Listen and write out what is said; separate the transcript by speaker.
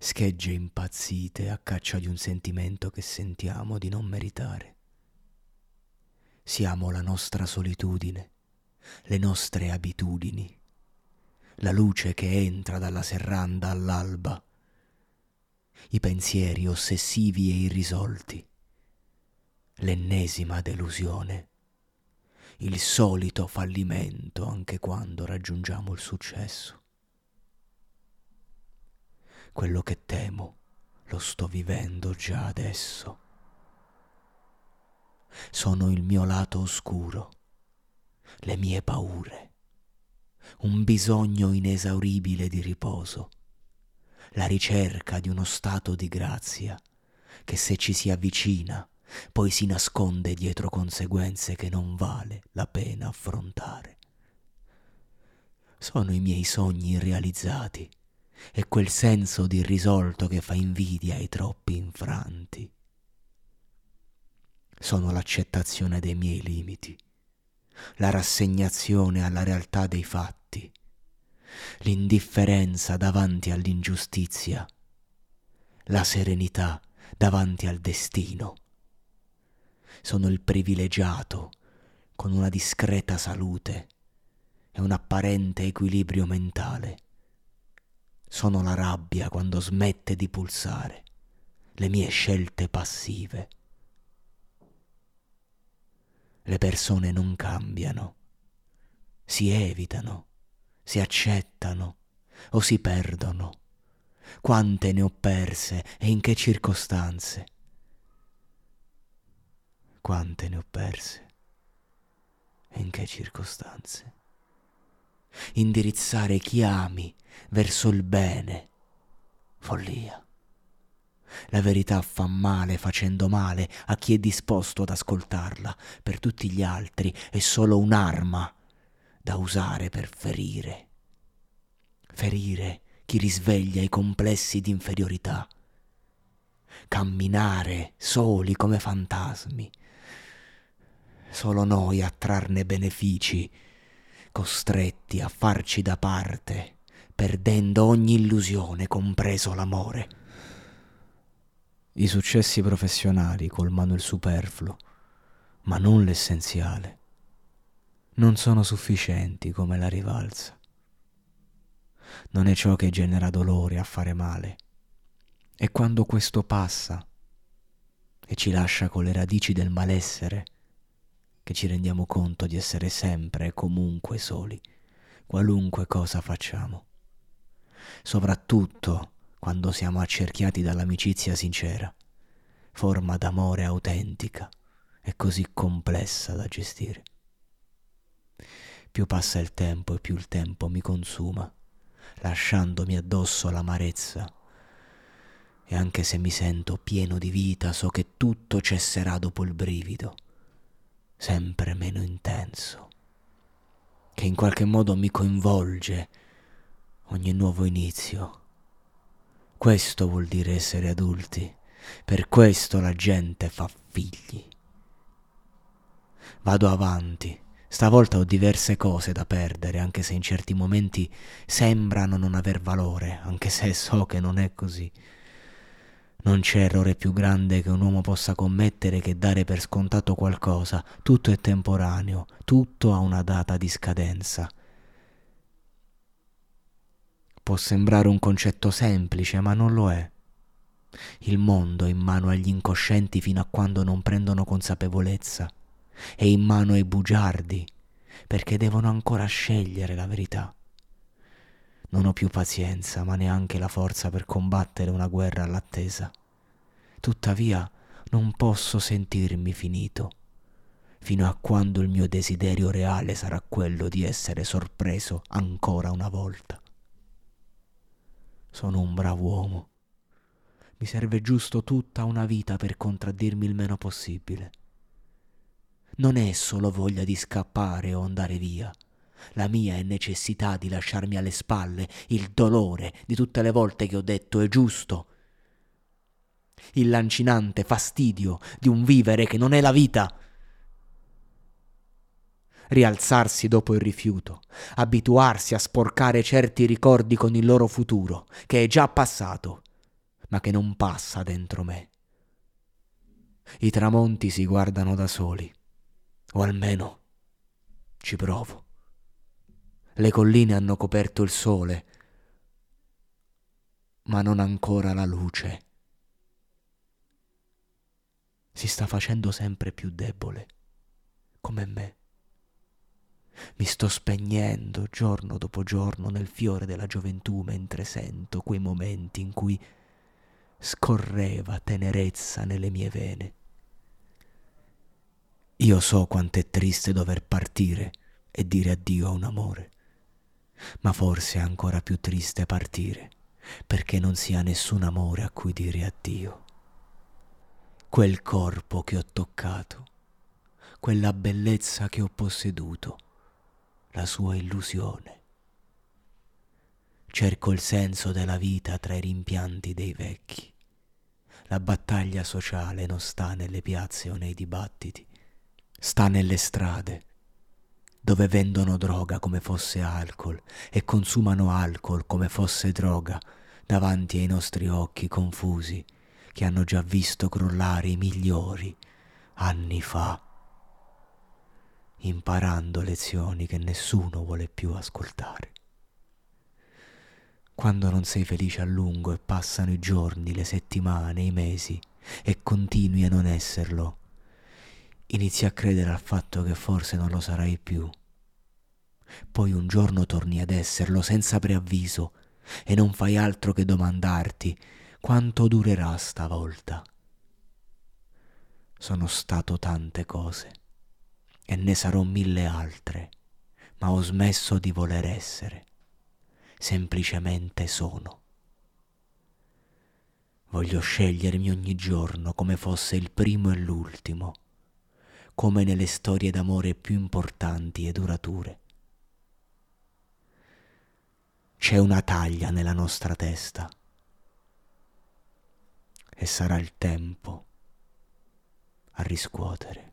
Speaker 1: schegge impazzite a caccia di un sentimento che sentiamo di non meritare. Siamo la nostra solitudine, le nostre abitudini, la luce che entra dalla serranda all'alba, i pensieri ossessivi e irrisolti, l'ennesima delusione, il solito fallimento anche quando raggiungiamo il successo. Quello che temo lo sto vivendo già adesso. Sono il mio lato oscuro, le mie paure, un bisogno inesauribile di riposo, la ricerca di uno stato di grazia che se ci si avvicina poi si nasconde dietro conseguenze che non vale la pena affrontare. Sono i miei sogni irrealizzati e quel senso di irrisolto che fa invidia ai troppi infranti. Sono l'accettazione dei miei limiti, la rassegnazione alla realtà dei fatti, l'indifferenza davanti all'ingiustizia, la serenità davanti al destino. Sono il privilegiato con una discreta salute e un apparente equilibrio mentale sono la rabbia quando smette di pulsare, le mie scelte passive. Le persone non cambiano, si evitano, si accettano o si perdono. Quante ne ho perse e in che circostanze? Quante ne ho perse e in che circostanze? Indirizzare chi ami verso il bene. Follia. La verità fa male facendo male a chi è disposto ad ascoltarla. Per tutti gli altri è solo un'arma da usare per ferire. Ferire chi risveglia i complessi di inferiorità. Camminare soli come fantasmi. Solo noi a trarne benefici, costretti a farci da parte perdendo ogni illusione, compreso l'amore. I successi professionali colmano il superfluo, ma non l'essenziale. Non sono sufficienti come la rivalsa. Non è ciò che genera dolore a fare male. È quando questo passa e ci lascia con le radici del malessere che ci rendiamo conto di essere sempre e comunque soli, qualunque cosa facciamo soprattutto quando siamo accerchiati dall'amicizia sincera, forma d'amore autentica e così complessa da gestire. Più passa il tempo e più il tempo mi consuma, lasciandomi addosso l'amarezza. E anche se mi sento pieno di vita, so che tutto cesserà dopo il brivido, sempre meno intenso, che in qualche modo mi coinvolge ogni nuovo inizio. Questo vuol dire essere adulti, per questo la gente fa figli. Vado avanti, stavolta ho diverse cose da perdere, anche se in certi momenti sembrano non aver valore, anche se so che non è così. Non c'è errore più grande che un uomo possa commettere che dare per scontato qualcosa. Tutto è temporaneo, tutto ha una data di scadenza. Può sembrare un concetto semplice, ma non lo è. Il mondo è in mano agli incoscienti fino a quando non prendono consapevolezza, è in mano ai bugiardi, perché devono ancora scegliere la verità. Non ho più pazienza, ma neanche la forza per combattere una guerra all'attesa. Tuttavia non posso sentirmi finito, fino a quando il mio desiderio reale sarà quello di essere sorpreso ancora una volta Sono un bravo uomo. Mi serve giusto tutta una vita per contraddirmi il meno possibile. Non è solo voglia di scappare o andare via. La mia è necessità di lasciarmi alle spalle il dolore di tutte le volte che ho detto è giusto. Il lancinante fastidio di un vivere che non è la vita rialzarsi dopo il rifiuto, abituarsi a sporcare certi ricordi con il loro futuro, che è già passato, ma che non passa dentro me. I tramonti si guardano da soli, o almeno ci provo. Le colline hanno coperto il sole, ma non ancora la luce. Si sta facendo sempre più debole, come me. Mi sto spegnendo giorno dopo giorno nel fiore della gioventù mentre sento quei momenti in cui scorreva tenerezza nelle mie vene. Io so quanto è triste dover partire e dire addio a un amore, ma forse è ancora più triste partire perché non si ha nessun amore a cui dire addio. Quel corpo che ho toccato, quella bellezza che ho posseduto, la sua illusione. Cerco il senso della vita tra i rimpianti dei vecchi. La battaglia sociale non sta nelle piazze o nei dibattiti, sta nelle strade, dove vendono droga come fosse alcol e consumano alcol come fosse droga davanti ai nostri occhi confusi che hanno già visto crollare i migliori anni fa imparando lezioni che nessuno vuole più ascoltare. Quando non sei felice a lungo e passano i giorni, le settimane, i mesi e continui a non esserlo, inizi a credere al fatto che forse non lo sarai più. Poi un giorno torni ad esserlo senza preavviso e non fai altro che domandarti quanto durerà stavolta. Sono stato tante cose e ne sarò mille altre, ma ho smesso di voler essere, semplicemente sono. Voglio scegliermi ogni giorno come fosse il primo e l'ultimo, come nelle storie d'amore più importanti e durature. C'è una taglia nella nostra testa e sarà il tempo a riscuotere.